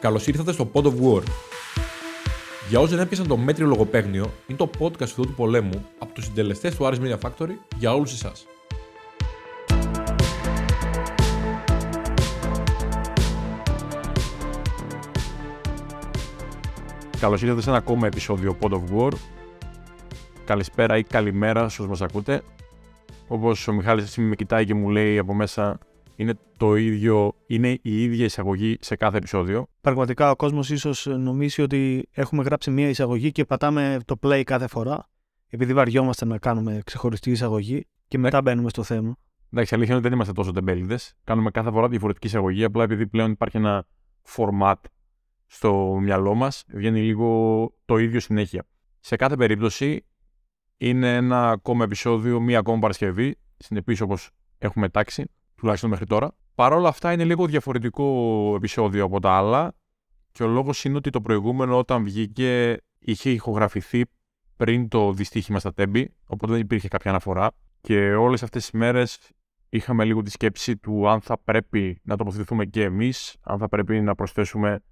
Καλώς ήρθατε στο Pod of War. Για όσοι δεν έπιασαν το μέτριο λογοπαίγνιο, είναι το podcast του του πολέμου από τους συντελεστές του Aris Media Factory για όλους εσάς. Καλώς ήρθατε σε ένα ακόμα επεισόδιο Pod of War. Καλησπέρα ή καλημέρα σε όσους μας ακούτε. Όπως ο Μιχάλης εσύ με κοιτάει και μου λέει από μέσα, είναι το ίδιο, είναι η ίδια εισαγωγή σε κάθε επεισόδιο. Πραγματικά ο κόσμος ίσως νομίζει ότι έχουμε γράψει μία εισαγωγή και πατάμε το play κάθε φορά, επειδή βαριόμαστε να κάνουμε ξεχωριστή εισαγωγή και μετά μπαίνουμε στο θέμα. Εντάξει, αλήθεια είναι ότι δεν είμαστε τόσο τεμπέληδες. Κάνουμε κάθε φορά διαφορετική εισαγωγή, απλά επειδή πλέον υπάρχει ένα format στο μυαλό μας, βγαίνει λίγο το ίδιο συνέχεια. Σε κάθε περίπτωση, είναι ένα ακόμα επεισόδιο, μία ακόμα Παρασκευή, συνεπή όπως έχουμε τάξει, τουλάχιστον μέχρι τώρα. Παρ' όλα αυτά είναι λίγο διαφορετικό επεισόδιο από τα άλλα και ο λόγος είναι ότι το προηγούμενο όταν βγήκε είχε ηχογραφηθεί πριν το δυστύχημα στα τέμπη, οπότε δεν υπήρχε κάποια αναφορά και όλες αυτές τις μέρες είχαμε λίγο τη σκέψη του αν θα πρέπει να τοποθετηθούμε και εμείς, αν θα πρέπει να προσθέσουμε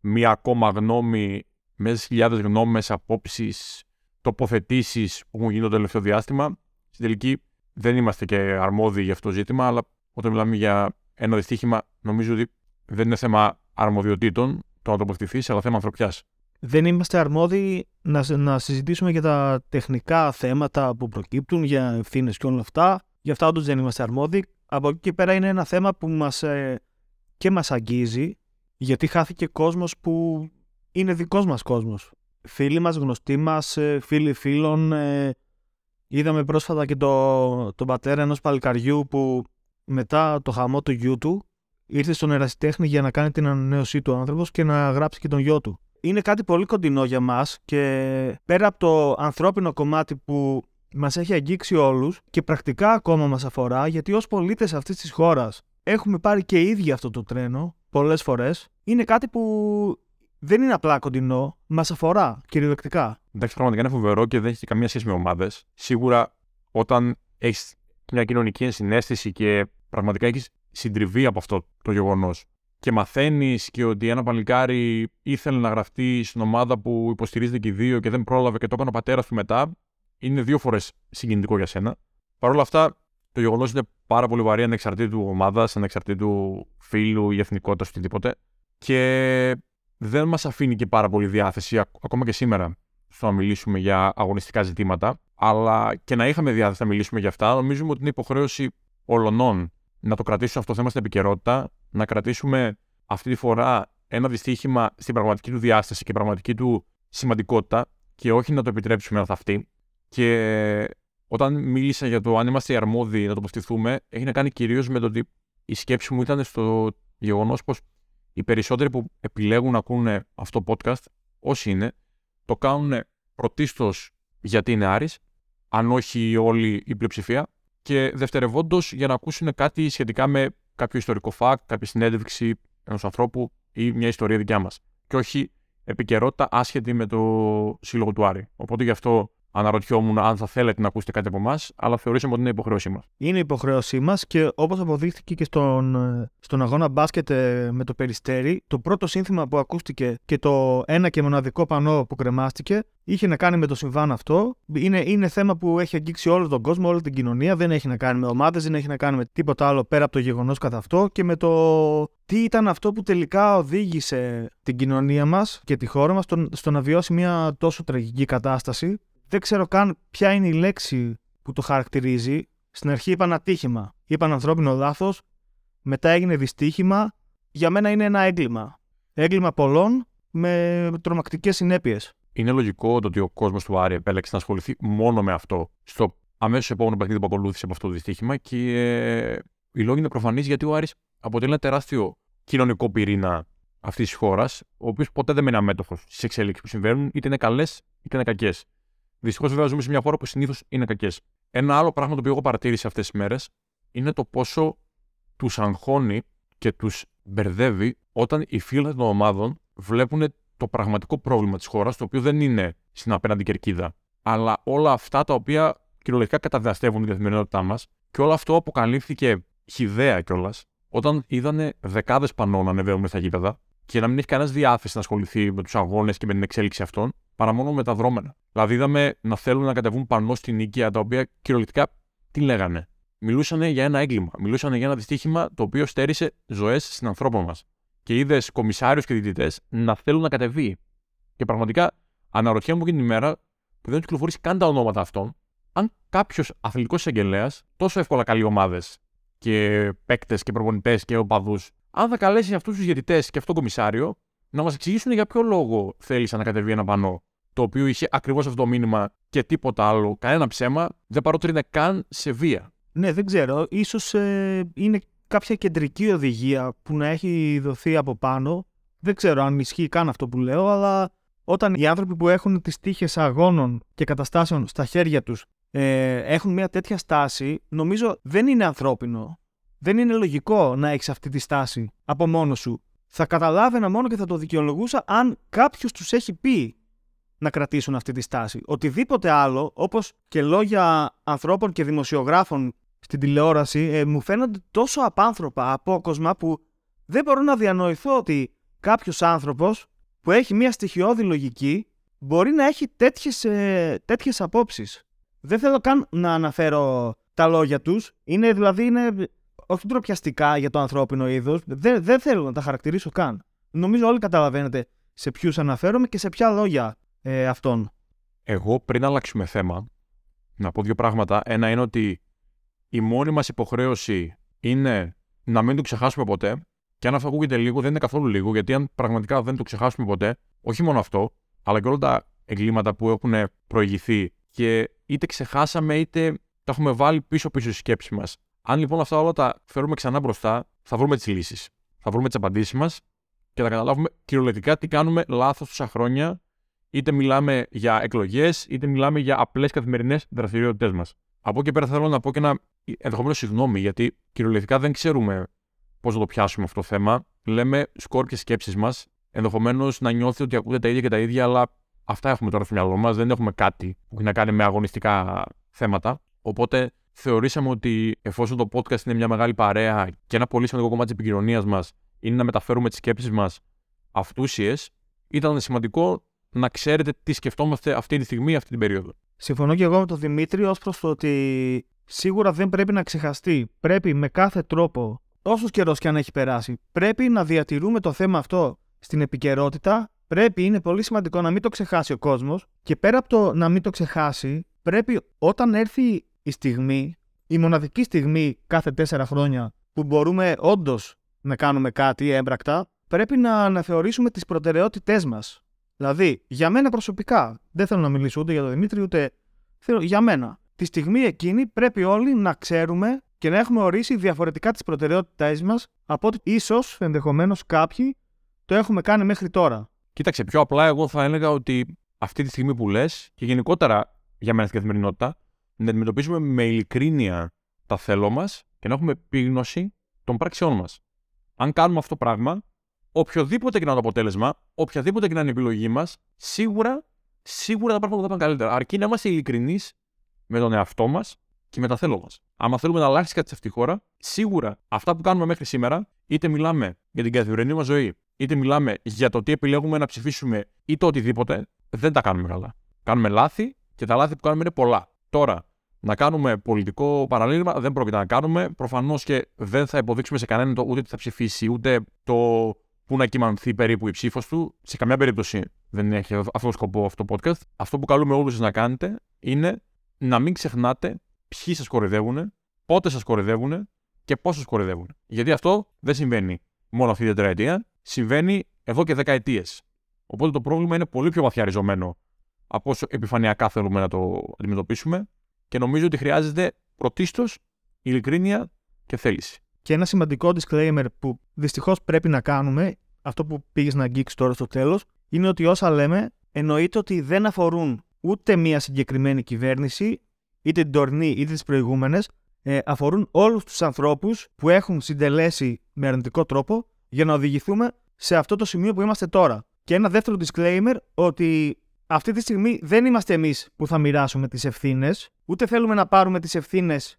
μία ακόμα γνώμη μέσα στις χιλιάδες γνώμες, απόψεις, τοποθετήσεις που έχουν γίνει το τελευταίο διάστημα. Στην τελική δεν είμαστε και αρμόδιοι για αυτό το ζήτημα, αλλά όταν μιλάμε για ένα δυστύχημα, νομίζω ότι δεν είναι θέμα αρμοδιοτήτων το να τοποθετηθείς, αλλά θέμα ανθρωπιάς. Δεν είμαστε αρμόδιοι να, να συζητήσουμε για τα τεχνικά θέματα που προκύπτουν, για ευθύνες και όλα αυτά. Γι' αυτά όντως δεν είμαστε αρμόδιοι. Από εκεί και πέρα είναι ένα θέμα που μας, ε, και μας αγγίζει, γιατί χάθηκε κόσμος που είναι δικός μας κόσμος. Φίλοι μας, γνωστοί μας, ε, φίλοι φίλων. Ε, είδαμε πρόσφατα και το, τον πατέρα ενός παλικαριού που μετά το χαμό του γιού του ήρθε στον ερασιτέχνη για να κάνει την ανανέωσή του άνθρωπος και να γράψει και τον γιο του. Είναι κάτι πολύ κοντινό για μας και πέρα από το ανθρώπινο κομμάτι που μας έχει αγγίξει όλους και πρακτικά ακόμα μας αφορά, γιατί ως πολίτες αυτής της χώρας έχουμε πάρει και ίδια αυτό το τρένο πολλές φορές, είναι κάτι που δεν είναι απλά κοντινό, μας αφορά κυριολεκτικά. Εντάξει, πραγματικά είναι φοβερό και δεν έχει καμία σχέση με ομάδες. Σίγουρα όταν έχεις μια κοινωνική ενσυναίσθηση και πραγματικά έχεις συντριβεί από αυτό το γεγονός. Και μαθαίνεις και ότι ένα παλικάρι ήθελε να γραφτεί στην ομάδα που υποστηρίζεται και οι δύο και δεν πρόλαβε και το έκανε ο πατέρας του μετά, είναι δύο φορές συγκινητικό για σένα. Παρ' όλα αυτά, το γεγονός είναι πάρα πολύ βαρύ ανεξαρτήτου ομάδας, ανεξαρτήτου φίλου ή εθνικότητα, οτιδήποτε. Και δεν μας αφήνει και πάρα πολύ διάθεση, ακόμα και σήμερα, στο να μιλήσουμε για αγωνιστικά ζητήματα. Αλλά και να είχαμε διάθεση να μιλήσουμε για αυτά, νομίζουμε ότι είναι υποχρέωση ολονών να το κρατήσουμε αυτό το θέμα στην επικαιρότητα, να κρατήσουμε αυτή τη φορά ένα δυστύχημα στην πραγματική του διάσταση και πραγματική του σημαντικότητα και όχι να το επιτρέψουμε να θαυτεί. Και όταν μίλησα για το αν είμαστε αρμόδιοι να τοποθετηθούμε, έχει να κάνει κυρίως με το ότι η σκέψη μου ήταν στο γεγονός πως οι περισσότεροι που επιλέγουν να ακούνε αυτό το podcast, όσοι είναι, το κάνουν πρωτίστως γιατί είναι Άρης, αν όχι όλη η πλειοψηφία, και δευτερευόντως για να ακούσουν κάτι σχετικά με κάποιο ιστορικό fact, κάποια συνέντευξη ενός ανθρώπου ή μια ιστορία δικιά μας. Και όχι επικαιρότητα άσχετη με το σύλλογο του Άρη. Οπότε γι' αυτό αναρωτιόμουν αν θα θέλετε να ακούσετε κάτι από εμάς, αλλά θεωρήσαμε ότι είναι υποχρέωσή μας. Είναι υποχρέωσή μας και όπως αποδείχθηκε και στον, στον αγώνα μπάσκετ ε, με το περιστέρι, το πρώτο σύνθημα που ακούστηκε και το ένα και μοναδικό πανό που κρεμάστηκε είχε να κάνει με το συμβάν αυτό. Είναι, είναι θέμα που έχει αγγίξει όλο τον κόσμο, όλη την κοινωνία. Δεν έχει να κάνει με ομάδες, δεν έχει να κάνει με τίποτα άλλο πέρα από το γεγονός καθ' αυτό και με το τι ήταν αυτό που τελικά οδήγησε την κοινωνία μας και τη χώρα μας στο, στο να βιώσει μια τόσο τραγική κατάσταση δεν ξέρω καν ποια είναι η λέξη που το χαρακτηρίζει. Στην αρχή είπαν ατύχημα. Είπαν ανθρώπινο λάθος. Μετά έγινε δυστύχημα. Για μένα είναι ένα έγκλημα. Έγκλημα πολλών με τρομακτικές συνέπειες. Είναι λογικό το ότι ο κόσμος του Άρη επέλεξε να ασχοληθεί μόνο με αυτό στο αμέσως επόμενο παιχνίδι που ακολούθησε από αυτό το δυστύχημα και ε, οι λόγοι είναι προφανεί γιατί ο Άρης αποτελεί ένα τεράστιο κοινωνικό πυρήνα αυτής της χώρας, ο οποίος ποτέ δεν μένει αμέτωχος στις εξέλιξει που συμβαίνουν, είτε είναι καλές είτε είναι κακές. Δυστυχώς, βέβαια, ζούμε σε μια χώρα που συνήθως είναι κακές. Ένα άλλο πράγμα το οποίο εγώ παρατήρησα αυτές τις μέρες είναι το πόσο τους αγχώνει και τους μπερδεύει όταν οι φίλοι των ομάδων βλέπουν το πραγματικό πρόβλημα της χώρας, το οποίο δεν είναι στην απέναντι κερκίδα, αλλά όλα αυτά τα οποία κυριολεκτικά καταδεαστεύουν την καθημερινότητά μας και όλο αυτό αποκαλύφθηκε χιδέα κιόλας όταν είδανε δεκάδες πανών να ανεβαίνουν στα γήπεδα και να μην έχει κανένας διάθεση να ασχοληθεί με τους αγώνες και με την εξέλιξη αυτών, παρά μόνο με τα δρόμενα. Δηλαδή, είδαμε να θέλουν να κατεβούν πανώ στην νίκαια, τα οποία κυριολεκτικά τι λέγανε; Μιλούσαν για ένα έγκλημα. Μιλούσαν για ένα δυστύχημα το οποίο στέρισε ζωές ανθρώπων μας. Και είδες κομισάριους και διαιτητές να θέλουν να κατεβεί. Και πραγματικά αναρωτιέμαι εκείνη την ημέρα που δεν κυκλοφορήσει καν τα ονόματα αυτών, αν κάποιος αθλητικός εισαγγελέας τόσο εύκολα καλεί ομάδες και παίκτες και προπονητές και οπαδούς, αν θα καλέσει αυτούς τους διαιτητές και αυτόν τον κομισάριο να μας εξηγήσουν για ποιο λόγο θέλησαν να κατεβεί ένα πανό το οποίο είχε ακριβώς αυτό το μήνυμα και τίποτα άλλο, κανένα ψέμα, δεν παρότρινε καν σε βία. Ναι, δεν ξέρω. Ίσως ε, είναι κάποια κεντρική οδηγία που να έχει δοθεί από πάνω. Δεν ξέρω αν ισχύει καν αυτό που λέω, αλλά όταν οι άνθρωποι που έχουν τις τύχες αγώνων και καταστάσεων στα χέρια τους ε, έχουν μια τέτοια στάση, νομίζω δεν είναι ανθρώπινο. Δεν είναι λογικό να έχεις αυτή τη στάση από μόνος σου. Θα καταλάβαινα μόνο και θα το δικαιολογούσα αν κάποιος τους έχει πει να κρατήσουν αυτή τη στάση. Οτιδήποτε άλλο, όπως και λόγια ανθρώπων και δημοσιογράφων στην τηλεόραση, ε, μου φαίνονται τόσο απάνθρωπα, απόκοσμα, που δεν μπορώ να διανοηθώ ότι κάποιος άνθρωπος που έχει μια στοιχειώδη λογική μπορεί να έχει τέτοιες, ε, τέτοιες απόψεις. Δεν θέλω καν να αναφέρω τα λόγια τους. Είναι δηλαδή είναι όχι ντροπιαστικά για το ανθρώπινο είδος. Δεν, δεν θέλω να τα χαρακτηρίσω καν. Νομίζω όλοι καταλαβαίνετε σε ποιους αναφέρομαι και σε ποια λόγια ε, αυτών. Εγώ πριν αλλάξουμε θέμα, να πω δύο πράγματα. Ένα είναι ότι η μόνη μας υποχρέωση είναι να μην το ξεχάσουμε ποτέ. Και αν αυτό ακούγεται λίγο, δεν είναι καθόλου λίγο, γιατί αν πραγματικά δεν το ξεχάσουμε ποτέ, όχι μόνο αυτό, αλλά και όλα τα εγκλήματα που έχουν προηγηθεί και είτε ξεχάσαμε είτε τα έχουμε βάλει πίσω-πίσω στη σκέψη μας. Αν λοιπόν αυτά όλα τα φέρουμε ξανά μπροστά, θα βρούμε τις λύσεις. Θα βρούμε τις απαντήσεις μας και θα καταλάβουμε κυριολεκτικά τι κάνουμε λάθος τόσα χρόνια είτε μιλάμε για εκλογές, είτε μιλάμε για απλές καθημερινές δραστηριότητές μας. Από εκεί πέρα θέλω να πω και ένα ενδεχομένω συγγνώμη, γιατί κυριολεκτικά δεν ξέρουμε πώς να το πιάσουμε αυτό το θέμα. Λέμε σκόρπιε σκέψεις μας, ενδεχομένως να νιώθει ότι ακούτε τα ίδια και τα ίδια, αλλά αυτά έχουμε τώρα στο μυαλό μας. Δεν έχουμε κάτι που έχει να κάνει με αγωνιστικά θέματα. Οπότε θεωρήσαμε ότι εφόσον το podcast είναι μια μεγάλη παρέα και ένα πολύ σημαντικό κομμάτι της επικοινωνίας μας είναι να μεταφέρουμε τις σκέψεις μας αυτούσιες, ήταν σημαντικό να ξέρετε τι σκεφτόμαστε αυτή τη στιγμή, αυτή την περίοδο. Συμφωνώ και εγώ με τον Δημήτρη ως προς το ότι σίγουρα δεν πρέπει να ξεχαστεί. Πρέπει με κάθε τρόπο, όσος καιρός και αν έχει περάσει, πρέπει να διατηρούμε το θέμα αυτό στην επικαιρότητα. Πρέπει, είναι πολύ σημαντικό να μην το ξεχάσει ο κόσμος. Και πέρα από το να μην το ξεχάσει, πρέπει όταν έρθει η στιγμή, η μοναδική στιγμή κάθε τέσσερα χρόνια που μπορούμε όντως να κάνουμε κάτι έμπρακτα, πρέπει να αναθεωρήσουμε τις προτεραιότητές μας. Δηλαδή, για μένα προσωπικά, δεν θέλω να μιλήσω ούτε για τον Δημήτρη, ούτε. Θέλω, για μένα. Τη στιγμή εκείνη πρέπει όλοι να ξέρουμε και να έχουμε ορίσει διαφορετικά τις προτεραιότητές μας από ότι ίσως ενδεχομένως κάποιοι το έχουμε κάνει μέχρι τώρα. Κοίταξε, πιο απλά εγώ θα έλεγα ότι αυτή τη στιγμή που λες και γενικότερα για μένα στην καθημερινότητα, να αντιμετωπίσουμε με ειλικρίνεια τα θέλω μας και να έχουμε επίγνωση των πράξεών μας. Αν κάνουμε αυτό το πράγμα, οποιοδήποτε και να είναι το αποτέλεσμα, οποιαδήποτε και να είναι η επιλογή μας, σίγουρα, σίγουρα τα πράγματα θα πάνε καλύτερα. Αρκεί να είμαστε ειλικρινείς με τον εαυτό μας και με τα θέλω μας. Αν θέλουμε να αλλάξει κάτι σε αυτή τη χώρα, σίγουρα αυτά που κάνουμε μέχρι σήμερα, είτε μιλάμε για την καθημερινή μας ζωή, είτε μιλάμε για το τι επιλέγουμε να ψηφίσουμε ή το οτιδήποτε, δεν τα κάνουμε καλά. Κάνουμε λάθη και τα λάθη που κάνουμε είναι πολλά. Τώρα, να κάνουμε πολιτικό παραλήρημα δεν πρόκειται να κάνουμε. Προφανώς και δεν θα υποδείξουμε σε κανέναν το ούτε τι θα ψηφίσει, ούτε το πού να κοιμανθεί περίπου η ψήφος του. Σε καμιά περίπτωση δεν έχει αυτό το σκοπό αυτό το podcast. Αυτό που καλούμε όλους να κάνετε είναι να μην ξεχνάτε ποιοι σας κορυδεύουν, πότε σας κορυδεύουν και πώς σας κορυδεύουν. Γιατί αυτό δεν συμβαίνει μόνο αυτή την τετραετία, συμβαίνει εδώ και δεκαετίες. Οπότε το πρόβλημα είναι πολύ πιο βαθιά ριζωμένο από όσο επιφανειακά θέλουμε να το αντιμετωπίσουμε και νομίζω ότι χρειάζεται πρωτίστως ειλικρίνεια και θέληση. Και ένα σημαντικό disclaimer που δυστυχώς πρέπει να κάνουμε, αυτό που πήγες να αγγίξεις τώρα στο τέλος, είναι ότι όσα λέμε εννοείται ότι δεν αφορούν ούτε μία συγκεκριμένη κυβέρνηση, είτε την τωρινή είτε τις προηγούμενες, ε, αφορούν όλους τους ανθρώπους που έχουν συντελέσει με αρνητικό τρόπο για να οδηγηθούμε σε αυτό το σημείο που είμαστε τώρα. Και ένα δεύτερο disclaimer ότι αυτή τη στιγμή δεν είμαστε εμείς που θα μοιράσουμε τις ευθύνες, ούτε θέλουμε να πάρουμε τις ευθύνες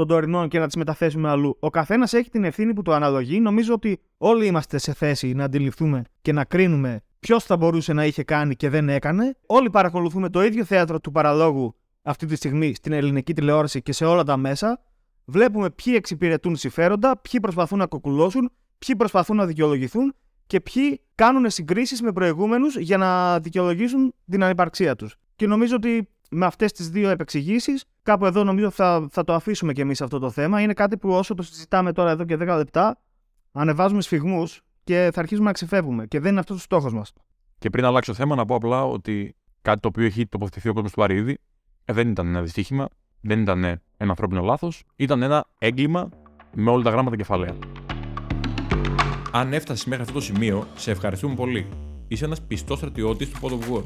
των τωρινών και να τις μεταθέσουμε αλλού. Ο καθένας έχει την ευθύνη που του αναλογεί. Νομίζω ότι όλοι είμαστε σε θέση να αντιληφθούμε και να κρίνουμε ποιος θα μπορούσε να είχε κάνει και δεν έκανε. Όλοι παρακολουθούμε το ίδιο θέατρο του παραλόγου αυτή τη στιγμή στην ελληνική τηλεόραση και σε όλα τα μέσα. Βλέπουμε ποιοι εξυπηρετούν συμφέροντα, ποιοι προσπαθούν να κοκκουλώσουν, ποιοι προσπαθούν να δικαιολογηθούν και ποιοι κάνουν συγκρίσεις με προηγούμενους για να δικαιολογήσουν την ανυπαρξία τους. Και νομίζω ότι με αυτές τις δύο επεξηγήσεις, κάπου εδώ νομίζω θα, θα το αφήσουμε κι εμείς αυτό το θέμα. Είναι κάτι που όσο το συζητάμε τώρα εδώ και 10 λεπτά, ανεβάζουμε σφιγμούς και θα αρχίσουμε να ξεφεύγουμε. Και δεν είναι αυτός ο στόχος μας. Και πριν αλλάξω θέμα, να πω απλά ότι κάτι το οποίο έχει τοποθετηθεί ο κόσμος του Παρίδη ε, δεν ήταν ένα δυστύχημα, δεν ήταν ένα ανθρώπινο λάθος, ήταν ένα έγκλημα με όλα τα γράμματα κεφαλαία. Αν έφτασες μέχρι αυτό το σημείο, σε ευχαριστούμε πολύ. Είσαι ένας πιστός στρατιώτης του Pod of War.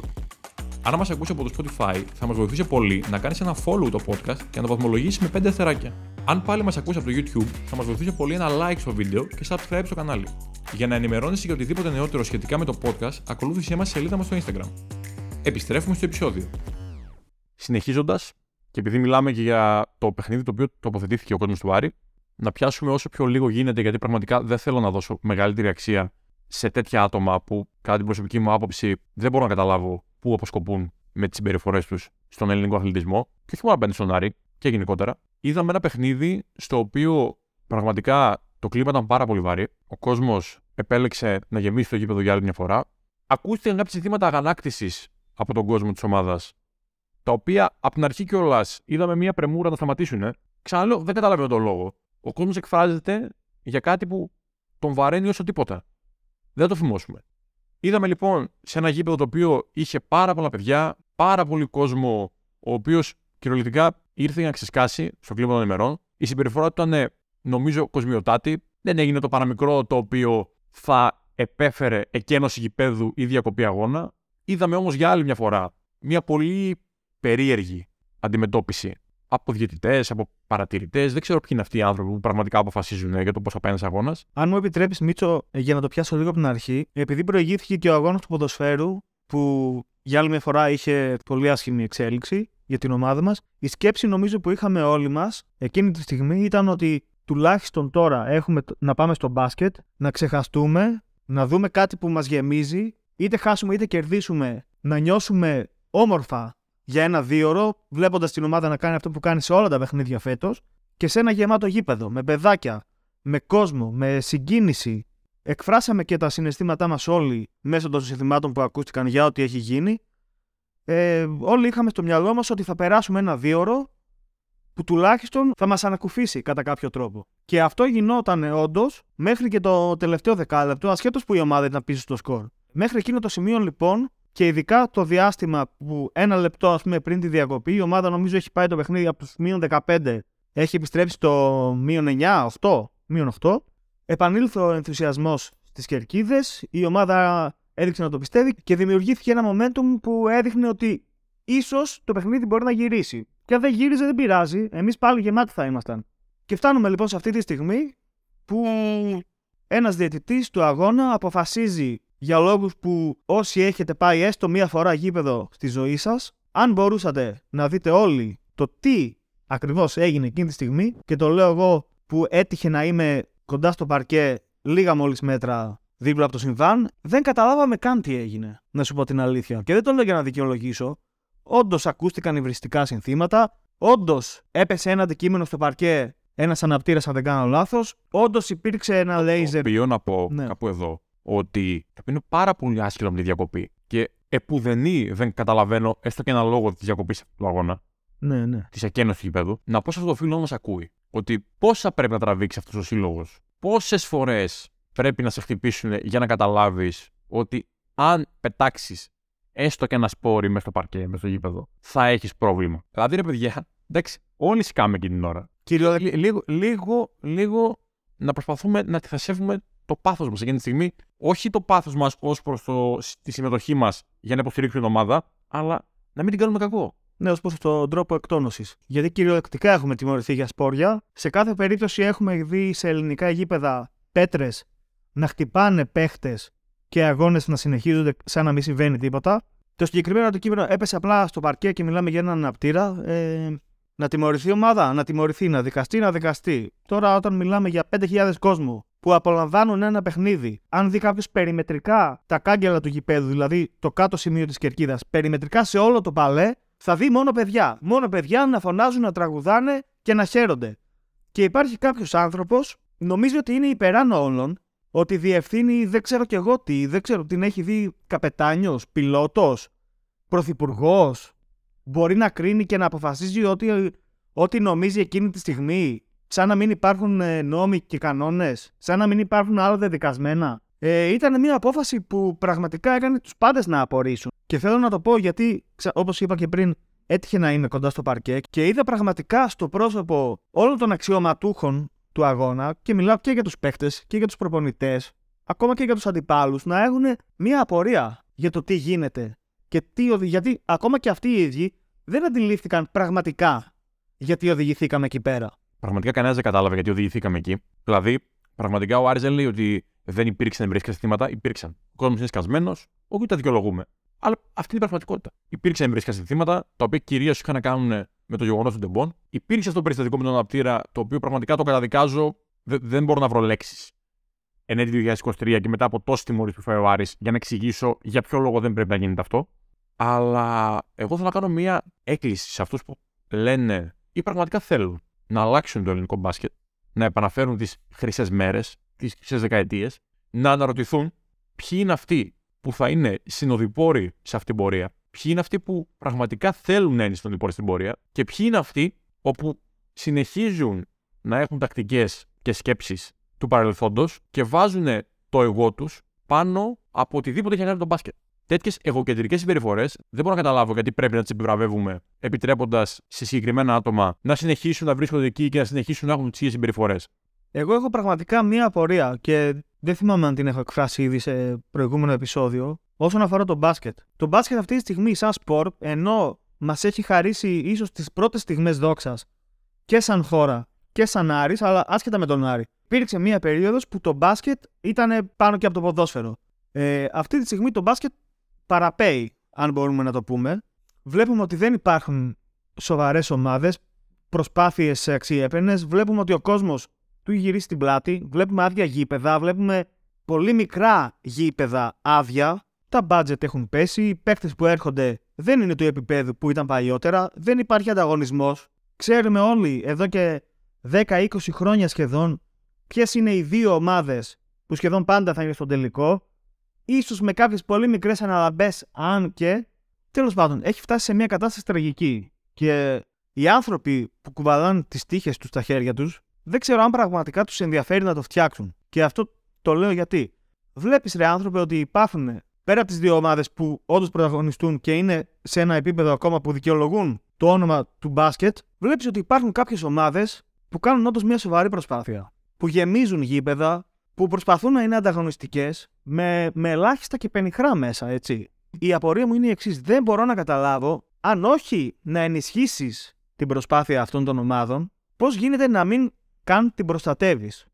Αν μας ακούσει από το Spotify, θα μας βοηθήσει πολύ να κάνεις ένα follow το podcast και να το βαθμολογήσεις με 5 αστεράκια. Αν πάλι μας ακούσει από το YouTube, θα μας βοηθήσει πολύ ένα like στο βίντεο και subscribe στο κανάλι. Για να ενημερώνεσαι για οτιδήποτε νεότερο σχετικά με το podcast, ακολούθησέ μας στη σελίδα μας στο Instagram. Επιστρέφουμε στο επεισόδιο. Συνεχίζοντας, και επειδή μιλάμε και για το παιχνίδι το οποίο τοποθετήθηκε ο κόσμος του Άρη, να πιάσουμε όσο πιο λίγο γίνεται, γιατί πραγματικά δεν θέλω να δώσω μεγαλύτερη αξία σε τέτοια άτομα που, κατά την προσωπική μου άποψη, δεν μπορώ να καταλάβω πού αποσκοπούν με τις συμπεριφορές τους στον ελληνικό αθλητισμό, και όχι μόνο απέναντι στον Άρη, και γενικότερα. Είδαμε ένα παιχνίδι στο οποίο πραγματικά το κλίμα ήταν πάρα πολύ βαρύ. Ο κόσμος επέλεξε να γεμίσει το γήπεδο για άλλη μια φορά. Ακούστηκαν κάποια ζητήματα αγανάκτησης από τον κόσμο της ομάδας, τα οποία από την αρχή κιόλας είδαμε μια πρεμούρα να σταματήσουν. Ε. Ξαναλέω, δεν καταλαβαίνω τον λόγο. Ο κόσμος εκφράζεται για κάτι που τον βαραίνει όσο τίποτα. Δεν το θυμώσουμε. Είδαμε λοιπόν σε ένα γήπεδο το οποίο είχε πάρα πολλά παιδιά, πάρα πολύ κόσμο, ο οποίος κυριολεκτικά ήρθε για να ξεσκάσει στο κλίμα των ημερών. Η συμπεριφορά του ήταν, νομίζω, κοσμιοτάτη. Δεν έγινε το παραμικρό το οποίο θα επέφερε εκένωση γηπέδου ή διακοπή αγώνα. Είδαμε όμως για άλλη μια φορά μια πολύ περίεργη αντιμετώπιση από διαιτητές, από παρατηρητές. Δεν ξέρω ποιοι είναι αυτοί οι άνθρωποι που πραγματικά αποφασίζουν για το πώς θα πάει ένα αγώνας. Αν μου επιτρέπεις, Μίτσο, για να το πιάσω λίγο από την αρχή, επειδή προηγήθηκε και ο αγώνας του ποδοσφαίρου, που για άλλη μια φορά είχε πολύ άσχημη εξέλιξη για την ομάδα μας, η σκέψη νομίζω που είχαμε όλοι μας εκείνη τη στιγμή ήταν ότι τουλάχιστον τώρα έχουμε να πάμε στο μπάσκετ, να ξεχαστούμε, να δούμε κάτι που μας γεμίζει, είτε χάσουμε είτε κερδίσουμε, να νιώσουμε όμορφα για ένα δίωρο, βλέποντας την ομάδα να κάνει αυτό που κάνει σε όλα τα παιχνίδια φέτος και σε ένα γεμάτο γήπεδο, με παιδάκια, με κόσμο, με συγκίνηση. Εκφράσαμε και τα συναισθήματά μας όλοι μέσω των συνθημάτων που ακούστηκαν για ό,τι έχει γίνει. Ε, όλοι είχαμε στο μυαλό μας ότι θα περάσουμε ένα δίωρο που τουλάχιστον θα μας ανακουφίσει κατά κάποιο τρόπο. Και αυτό γινόταν όντως μέχρι και το τελευταίο δεκάλεπτο, ασχέτως που η ομάδα ήταν πίσω στο σκορ. Μέχρι εκείνο το σημείο λοιπόν και ειδικά το διάστημα που ένα λεπτό ας πούμε, πριν τη διακοπή, η ομάδα νομίζω έχει πάει το παιχνίδι από τους μείον 15, έχει επιστρέψει το μείον 9, 8, μείον 8. Επανήλθε ο ενθουσιασμός στις κερκίδες, η ομάδα έδειξε να το πιστεύει και δημιουργήθηκε ένα momentum που έδειχνε ότι ίσως το παιχνίδι μπορεί να γυρίσει. Και αν δεν γύριζε, δεν πειράζει. Εμείς πάλι γεμάτοι θα ήμασταν. Και φτάνουμε λοιπόν σε αυτή τη στιγμή που ένας διαιτητής του αγώνα αποφασίζει για λόγους που όσοι έχετε πάει έστω μία φορά γήπεδο στη ζωή σας, αν μπορούσατε να δείτε όλοι το τι ακριβώς έγινε εκείνη τη στιγμή, και το λέω εγώ που έτυχε να είμαι κοντά στο παρκέ λίγα μόλις μέτρα δίπλα από το συμβάν, δεν καταλάβαμε καν τι έγινε, να σου πω την αλήθεια. Και δεν το λέω για να δικαιολογήσω. Όντως ακούστηκαν υβριστικά συνθήματα, όντως έπεσε ένα αντικείμενο στο παρκέ ένας αναπτήρας, αν δεν κάνω λάθος. Όντως υπήρξε ένα λέιζερ. Το οποίο να πω ναι. κάπου εδώ ότι είναι πάρα πολύ άσχημο με τη διακοπή και επουδενή δεν καταλαβαίνω έστω και ένα λόγο της διακοπής του αγώνα. Ναι, ναι. Της ακένωση του γηπέδου. Να πω σε αυτό το φίλο να μας ακούει ότι πόσα πρέπει να τραβήξει αυτός ο σύλλογος, πόσες φορές πρέπει να σε χτυπήσουν για να καταλάβεις ότι αν πετάξεις έστω και ένα σπόρι μέσα στο παρκέ, μέσα στο γήπεδο, θα έχεις πρόβλημα. Δηλαδή, ρε παιδιά, εντάξει, όλοι σκάμε εκείνη την ώρα. Κύριο... Λίγο, λίγο, λίγο να προσπαθούμε να αντιθασεύουμε το πάθος μας εκείνη τη στιγμή. Όχι το πάθος μας ως προς τη συμμετοχή μας για να υποστηρίξουμε την ομάδα, αλλά να μην την κάνουμε κακό. Ναι, ως προς τον τρόπο εκτόνωσης. Γιατί κυριολεκτικά έχουμε τιμωρηθεί για σπόρια. Σε κάθε περίπτωση έχουμε δει σε ελληνικά γήπεδα πέτρες να χτυπάνε παίχτες και αγώνες να συνεχίζονται σαν να μην συμβαίνει τίποτα. Το συγκεκριμένο αντικείμενο έπεσε απλά στο παρκέ και μιλάμε για έναν αναπτήρα. Ε, Να τιμωρηθεί η ομάδα, να τιμωρηθεί, να δικαστεί, να δικαστεί. Τώρα, όταν μιλάμε για 5.000 κόσμο που απολαμβάνουν ένα παιχνίδι, αν δει κάποιος περιμετρικά τα κάγκελα του γηπέδου, δηλαδή το κάτω σημείο της κερκίδας, περιμετρικά σε όλο το παλέ, θα δει μόνο παιδιά. Μόνο παιδιά να φωνάζουν, να τραγουδάνε και να χαίρονται. Και υπάρχει κάποιος άνθρωπος, νομίζει ότι είναι υπεράνω όλων, ότι διευθύνει δεν ξέρω κι εγώ τι, δεν ξέρω την έχει δει καπετάνιος, πιλότος, πρωθυπουργός. Μπορεί να κρίνει και να αποφασίζει ότι, ότι νομίζει εκείνη τη στιγμή, σαν να μην υπάρχουν ε, νόμοι και κανόνες, σαν να μην υπάρχουν άλλα δεδικασμένα. Ε, ήταν μια απόφαση που πραγματικά έκανε τους πάντες να απορρίσουν. Και θέλω να το πω γιατί, όπως είπα και πριν, έτυχε να είμαι κοντά στο παρκέ και είδα πραγματικά στο πρόσωπο όλων των αξιωματούχων του αγώνα και μιλάω και για τους παίχτε και για τους προπονητές, ακόμα και για τους αντιπάλους, να έχουν μια απορία για το τι γίνεται. Και τι οδη... Γιατί ακόμα και αυτοί οι ίδιοι δεν αντιλήφθηκαν πραγματικά γιατί οδηγηθήκαμε εκεί πέρα. Πραγματικά κανένας δεν κατάλαβε γιατί οδηγηθήκαμε εκεί. Δηλαδή, πραγματικά ο Άρης δεν λέει ότι δεν υπήρξαν εμπειρίε θύματα, υπήρξαν. Ο κόσμος είναι σκασμένος, όχι τα δικαιολογούμε. Αλλά αυτή είναι η πραγματικότητα. Υπήρξαν εμπειρίε θύματα, τα οποία κυρίως είχαν να κάνουν με το γεγονός του Ντεμπόν. Υπήρξε αυτό το περιστατικό με τον αναπτήρα, το οποίο πραγματικά το καταδικάζω. δεν μπορώ να βρω λέξεις. Ενέτη 2023 και μετά από τόση τιμωρή που φέρει ο Άρης, για να εξηγήσω για ποιο λόγο δεν πρέπει να γίνεται αυτό. Αλλά εγώ θέλω να κάνω μία έκκληση σε αυτούς που λένε ή πραγματικά θέλουν να αλλάξουν το ελληνικό μπάσκετ, να επαναφέρουν τις χρυσές μέρες, τις χρυσές δεκαετίες, να αναρωτηθούν ποιοι είναι αυτοί που θα είναι συνοδοιπόροι σε αυτήν την πορεία, ποιοι είναι αυτοί που πραγματικά θέλουν να είναι συνοδοιπόροι στην πορεία και ποιοι είναι αυτοί όπου συνεχίζουν να έχουν τακτικές και σκέψεις του παρελθόντος και βάζουν το εγώ τους πάνω από οτιδήποτε έχει να κάνει το μπάσκετ. Τέτοιες εγωκεντρικές συμπεριφορές δεν μπορώ να καταλάβω γιατί πρέπει να τις επιβραβεύουμε, επιτρέποντας σε συγκεκριμένα άτομα να συνεχίσουν να βρίσκονται εκεί και να συνεχίσουν να έχουν τις ίδιες συμπεριφορές. Εγώ έχω πραγματικά μία απορία και δεν θυμάμαι αν την έχω εκφράσει ήδη σε προηγούμενο επεισόδιο. Όσον αφορά το μπάσκετ. Το μπάσκετ αυτή τη στιγμή, σαν σπορ, ενώ μας έχει χαρίσει ίσως τις πρώτες στιγμές δόξας και σαν χώρα και σαν Άρης, αλλά άσχετα με τον Άρη. Υπήρξε μία περίοδος που το μπάσκετ ήταν πάνω και από το ποδόσφαιρο. Ε, αυτή τη στιγμή το μπάσκετ παραπέει, αν μπορούμε να το πούμε. Βλέπουμε ότι δεν υπάρχουν σοβαρές ομάδες, προσπάθειες αξιέπαινες. Βλέπουμε ότι ο κόσμος του έχει γυρίσει την πλάτη. Βλέπουμε άδεια γήπεδα, βλέπουμε πολύ μικρά γήπεδα άδεια. Τα budget έχουν πέσει, οι παίκτες που έρχονται δεν είναι του επίπεδου που ήταν παλιότερα, δεν υπάρχει ανταγωνισμός. Ξέρουμε όλοι εδώ και 10-20 χρόνια σχεδόν ποιες είναι οι δύο ομάδες που σχεδόν πάντα θα είναι στο τελικό. Ίσως με κάποιες πολύ μικρές αναλαμπές, αν και. Τέλος πάντων, έχει φτάσει σε μια κατάσταση τραγική. Και οι άνθρωποι που κουβαλάνε τις τύχες τους στα χέρια τους δεν ξέρω αν πραγματικά τους ενδιαφέρει να το φτιάξουν. Και αυτό το λέω γιατί. Βλέπεις, ρε άνθρωπε, ότι υπάρχουν πέρα από τις δύο ομάδες που όντως πρωταγωνιστούν και είναι σε ένα επίπεδο ακόμα που δικαιολογούν το όνομα του μπάσκετ, βλέπεις ότι υπάρχουν κάποιες ομάδες που κάνουν όντως μια σοβαρή προσπάθεια. Που γεμίζουν γήπεδα, που προσπαθούν να είναι ανταγωνιστικές με, με ελάχιστα και πενιχρά μέσα, έτσι. Η απορία μου είναι η εξής. Δεν μπορώ να καταλάβω αν όχι να ενισχύσεις την προσπάθεια αυτών των ομάδων, πώς γίνεται να μην καν την προστατεύεις.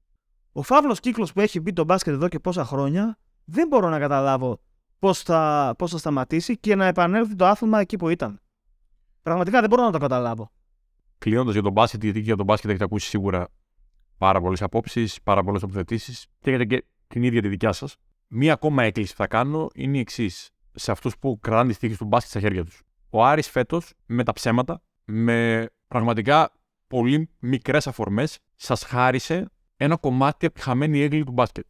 Ο φαύλος κύκλος που έχει μπει το μπάσκετ εδώ και πόσα χρόνια, δεν μπορώ να καταλάβω πώς θα, πώς θα σταματήσει και να επανέλθει το άθλημα εκεί που ήταν. Πραγματικά δεν μπορώ να το καταλάβω. Κλείνοντας για τον μπάσκετ, γιατί για τον μπάσκετ έχετε ακούσει σίγουρα πάρα πολλές απόψεις, πάρα πολλές τοποθετήσεις και έχετε και την ίδια τη δικιά σας. Μία ακόμα έκκληση που θα κάνω είναι η εξής. Σε αυτούς που κρατάνε τι τύχε του μπάσκετ στα χέρια τους. Ο Άρης φέτος με τα ψέματα, με πραγματικά πολύ μικρές αφορμές, σας χάρισε ένα κομμάτι από τη χαμένη έγκλη του μπάσκετ.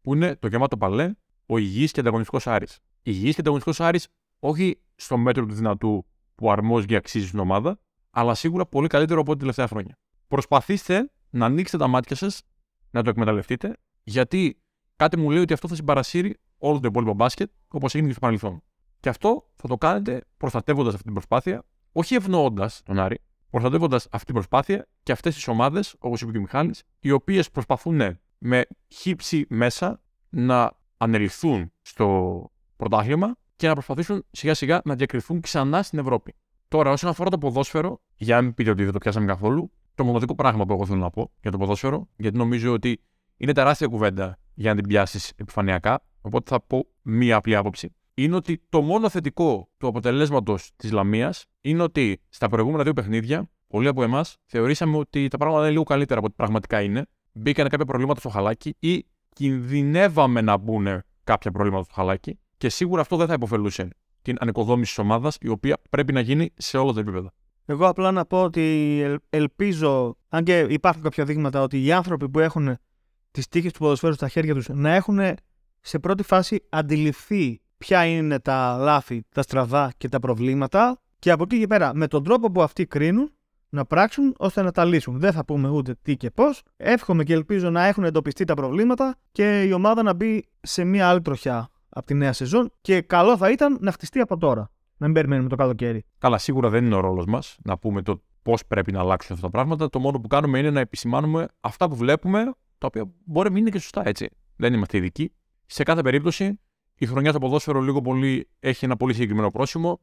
Που είναι το γεμάτο παλέ, ο υγιής και ανταγωνιστικός Άρης. Υγιής και ανταγωνιστικός Άρης, όχι στο μέτρο του δυνατού που αρμόζει και αξίζει στην ομάδα, αλλά σίγουρα πολύ καλύτερο από ό,τι τελευταία χρόνια. Προσπαθήστε να ανοίξετε τα μάτια σας, να το εκμεταλλευτείτε, γιατί κάτι μου λέει ότι αυτό θα συμπαρασύρει όλο το υπόλοιπο μπάσκετ, όπως έγινε και στο παρελθόν. Και αυτό θα το κάνετε προστατεύοντας αυτή την προσπάθεια, όχι ευνοώντας τον Άρη, προστατεύοντας αυτή την προσπάθεια και αυτές τις ομάδες, όπως είπε και ο Μιχάλης, οι οποίες προσπαθούν με χύψη μέσα να ανελιχθούν στο πρωτάθλημα και να προσπαθήσουν σιγά σιγά να διακριθούν ξανά στην Ευρώπη. Τώρα, όσον αφορά το ποδόσφαιρο, για να μην πείτε ότι δεν το πιάσαμε καθόλου, το μοναδικό πράγμα που εγώ θέλω να πω για το ποδόσφαιρο, γιατί νομίζω ότι είναι τεράστια κουβέντα για να την πιάσεις επιφανειακά, οπότε θα πω μία απλή άποψη είναι ότι το μόνο θετικό του αποτελέσματος της Λαμίας είναι ότι στα προηγούμενα δύο παιχνίδια πολλοί από εμάς θεωρήσαμε ότι τα πράγματα είναι λίγο καλύτερα από ό,τι πραγματικά είναι. Μπήκαν κάποια προβλήματα στο χαλάκι ή κινδυνεύαμε να μπουν κάποια προβλήματα στο χαλάκι και σίγουρα αυτό δεν θα υποφελούσε την ανοικοδόμηση της ομάδας, η οποία πρέπει να γίνει σε όλα τα επίπεδα. Εγώ απλά να πω ότι ελπίζω, αν και υπάρχουν κάποια δείγματα, ότι οι άνθρωποι που έχουν τις τύχες του ποδοσφαίρου στα χέρια τους να έχουν σε πρώτη φάση αντιληφθεί ποια είναι τα λάθη, τα στραβά και τα προβλήματα και από εκεί και πέρα με τον τρόπο που αυτοί κρίνουν να πράξουν ώστε να τα λύσουν. Δεν θα πούμε ούτε τι και πώς. Εύχομαι και ελπίζω να έχουν εντοπιστεί τα προβλήματα και η ομάδα να μπει σε μια άλλη τροχιά από τη νέα σεζόν και καλό θα ήταν να χτιστεί από τώρα. Να μην περιμένουμε το καλοκαίρι. Καλά, σίγουρα δεν είναι ο ρόλος μας να πούμε το πώς πρέπει να αλλάξουν αυτά τα πράγματα. Το μόνο που κάνουμε είναι να επισημάνουμε αυτά που βλέπουμε, τα οποία μπορεί να μην είναι και σωστά έτσι. Δεν είμαστε ειδικοί. Σε κάθε περίπτωση, η χρονιά στο ποδόσφαιρο λίγο πολύ έχει ένα πολύ συγκεκριμένο πρόσημο,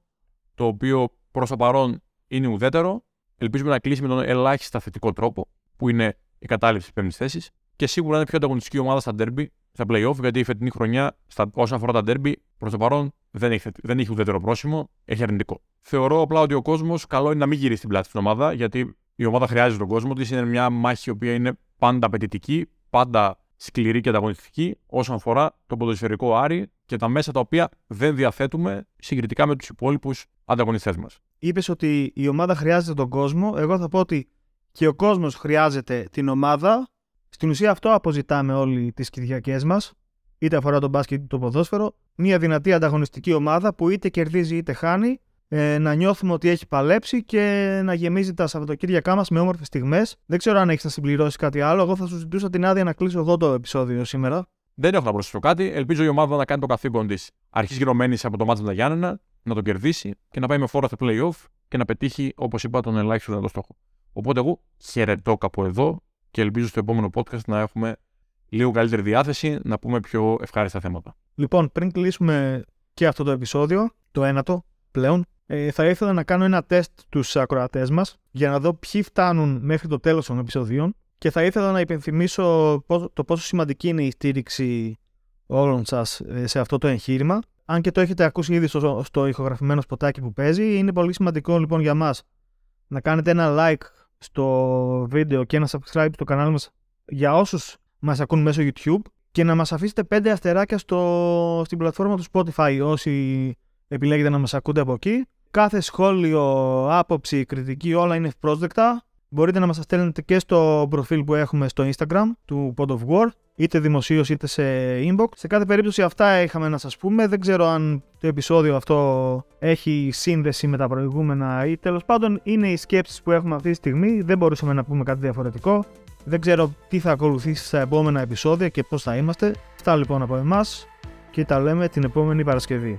το οποίο προς το παρόν είναι ουδέτερο. Ελπίζουμε να κλείσει με τον ελάχιστα θετικό τρόπο, που είναι η κατάληψη της πέμπτης θέσης. Και σίγουρα είναι πιο ανταγωνιστική ομάδα στα derby, στα playoff, γιατί η φετινή χρονιά, στα, όσον αφορά τα derby, προς το παρόν δεν έχει, δεν έχει ουδέτερο πρόσημο, έχει αρνητικό. Θεωρώ απλά ότι ο κόσμος καλό είναι να μην γυρίσει την πλάτη στην ομάδα, γιατί η ομάδα χρειάζεται τον κόσμο της. Είναι μια μάχη η οποία είναι πάντα απαιτητική, πάντα σκληρή και ανταγωνιστική όσον αφορά το ποδοσφαιρικό Άρη και τα μέσα τα οποία δεν διαθέτουμε συγκριτικά με τους υπόλοιπους ανταγωνιστές μας. Είπες ότι η ομάδα χρειάζεται τον κόσμο. Εγώ θα πω ότι και ο κόσμος χρειάζεται την ομάδα. Στην ουσία αυτό αποζητάμε όλοι τις Κυριακές μας, είτε αφορά τον μπάσκετ είτε το ποδόσφαιρο. Μια δυνατή ανταγωνιστική ομάδα που είτε κερδίζει είτε χάνει, ε, να νιώθουμε ότι έχει παλέψει και να γεμίζει τα Σαββατοκύριακά μας με όμορφες στιγμές. Δεν ξέρω αν έχεις να συμπληρώσεις κάτι άλλο. Εγώ θα σου ζητούσα την άδεια να κλείσω εγώ το επεισόδιο σήμερα. Δεν έχω να προσθέσω κάτι. Ελπίζω η ομάδα να κάνει το καθήκον της αρχή γυρωμένη από το μάτι με τα Γιάννενα, να το κερδίσει και να πάει με φόρα στο playoff και να πετύχει, όπως είπα, τον ελάχιστο δυνατό στόχο. Οπότε εγώ χαιρετώ κάπου εδώ και ελπίζω στο επόμενο podcast να έχουμε λίγο καλύτερη διάθεση να πούμε πιο ευχάριστα θέματα. Λοιπόν, πριν κλείσουμε και αυτό το επεισόδιο, το ένατο πλέον, ε, θα ήθελα να κάνω ένα τεστ στους ακροατές μας για να δω ποιοι φτάνουν μέχρι το τέλος των επεισοδίων και θα ήθελα να υπενθυμίσω το πόσο σημαντική είναι η στήριξη όλων σας ε, σε αυτό το εγχείρημα. Αν και το έχετε ακούσει ήδη στο, στο ηχογραφημένο σποτάκι που παίζει, είναι πολύ σημαντικό λοιπόν για μας να κάνετε ένα like στο βίντεο και ένα subscribe στο κανάλι μας για όσους μας ακούν μέσω YouTube και να μας αφήσετε 5 αστεράκια στο, στην πλατφόρμα του Spotify όσοι επιλέγετε να μας ακούτε από εκεί. Κάθε σχόλιο, άποψη, κριτική, όλα είναι ευπρόσδεκτα. Μπορείτε να μας τα στέλνετε και στο προφίλ που έχουμε στο Instagram του Pod of War, είτε δημοσίως είτε σε inbox. Σε κάθε περίπτωση αυτά είχαμε να σας πούμε. Δεν ξέρω αν το επεισόδιο αυτό έχει σύνδεση με τα προηγούμενα ή τέλος πάντων είναι οι σκέψεις που έχουμε αυτή τη στιγμή. Δεν μπορούσαμε να πούμε κάτι διαφορετικό. Δεν ξέρω τι θα ακολουθήσει στα επόμενα επεισόδια και πώς θα είμαστε. Αυτά λοιπόν από εμάς και τα λέμε την επόμενη Παρασκευή.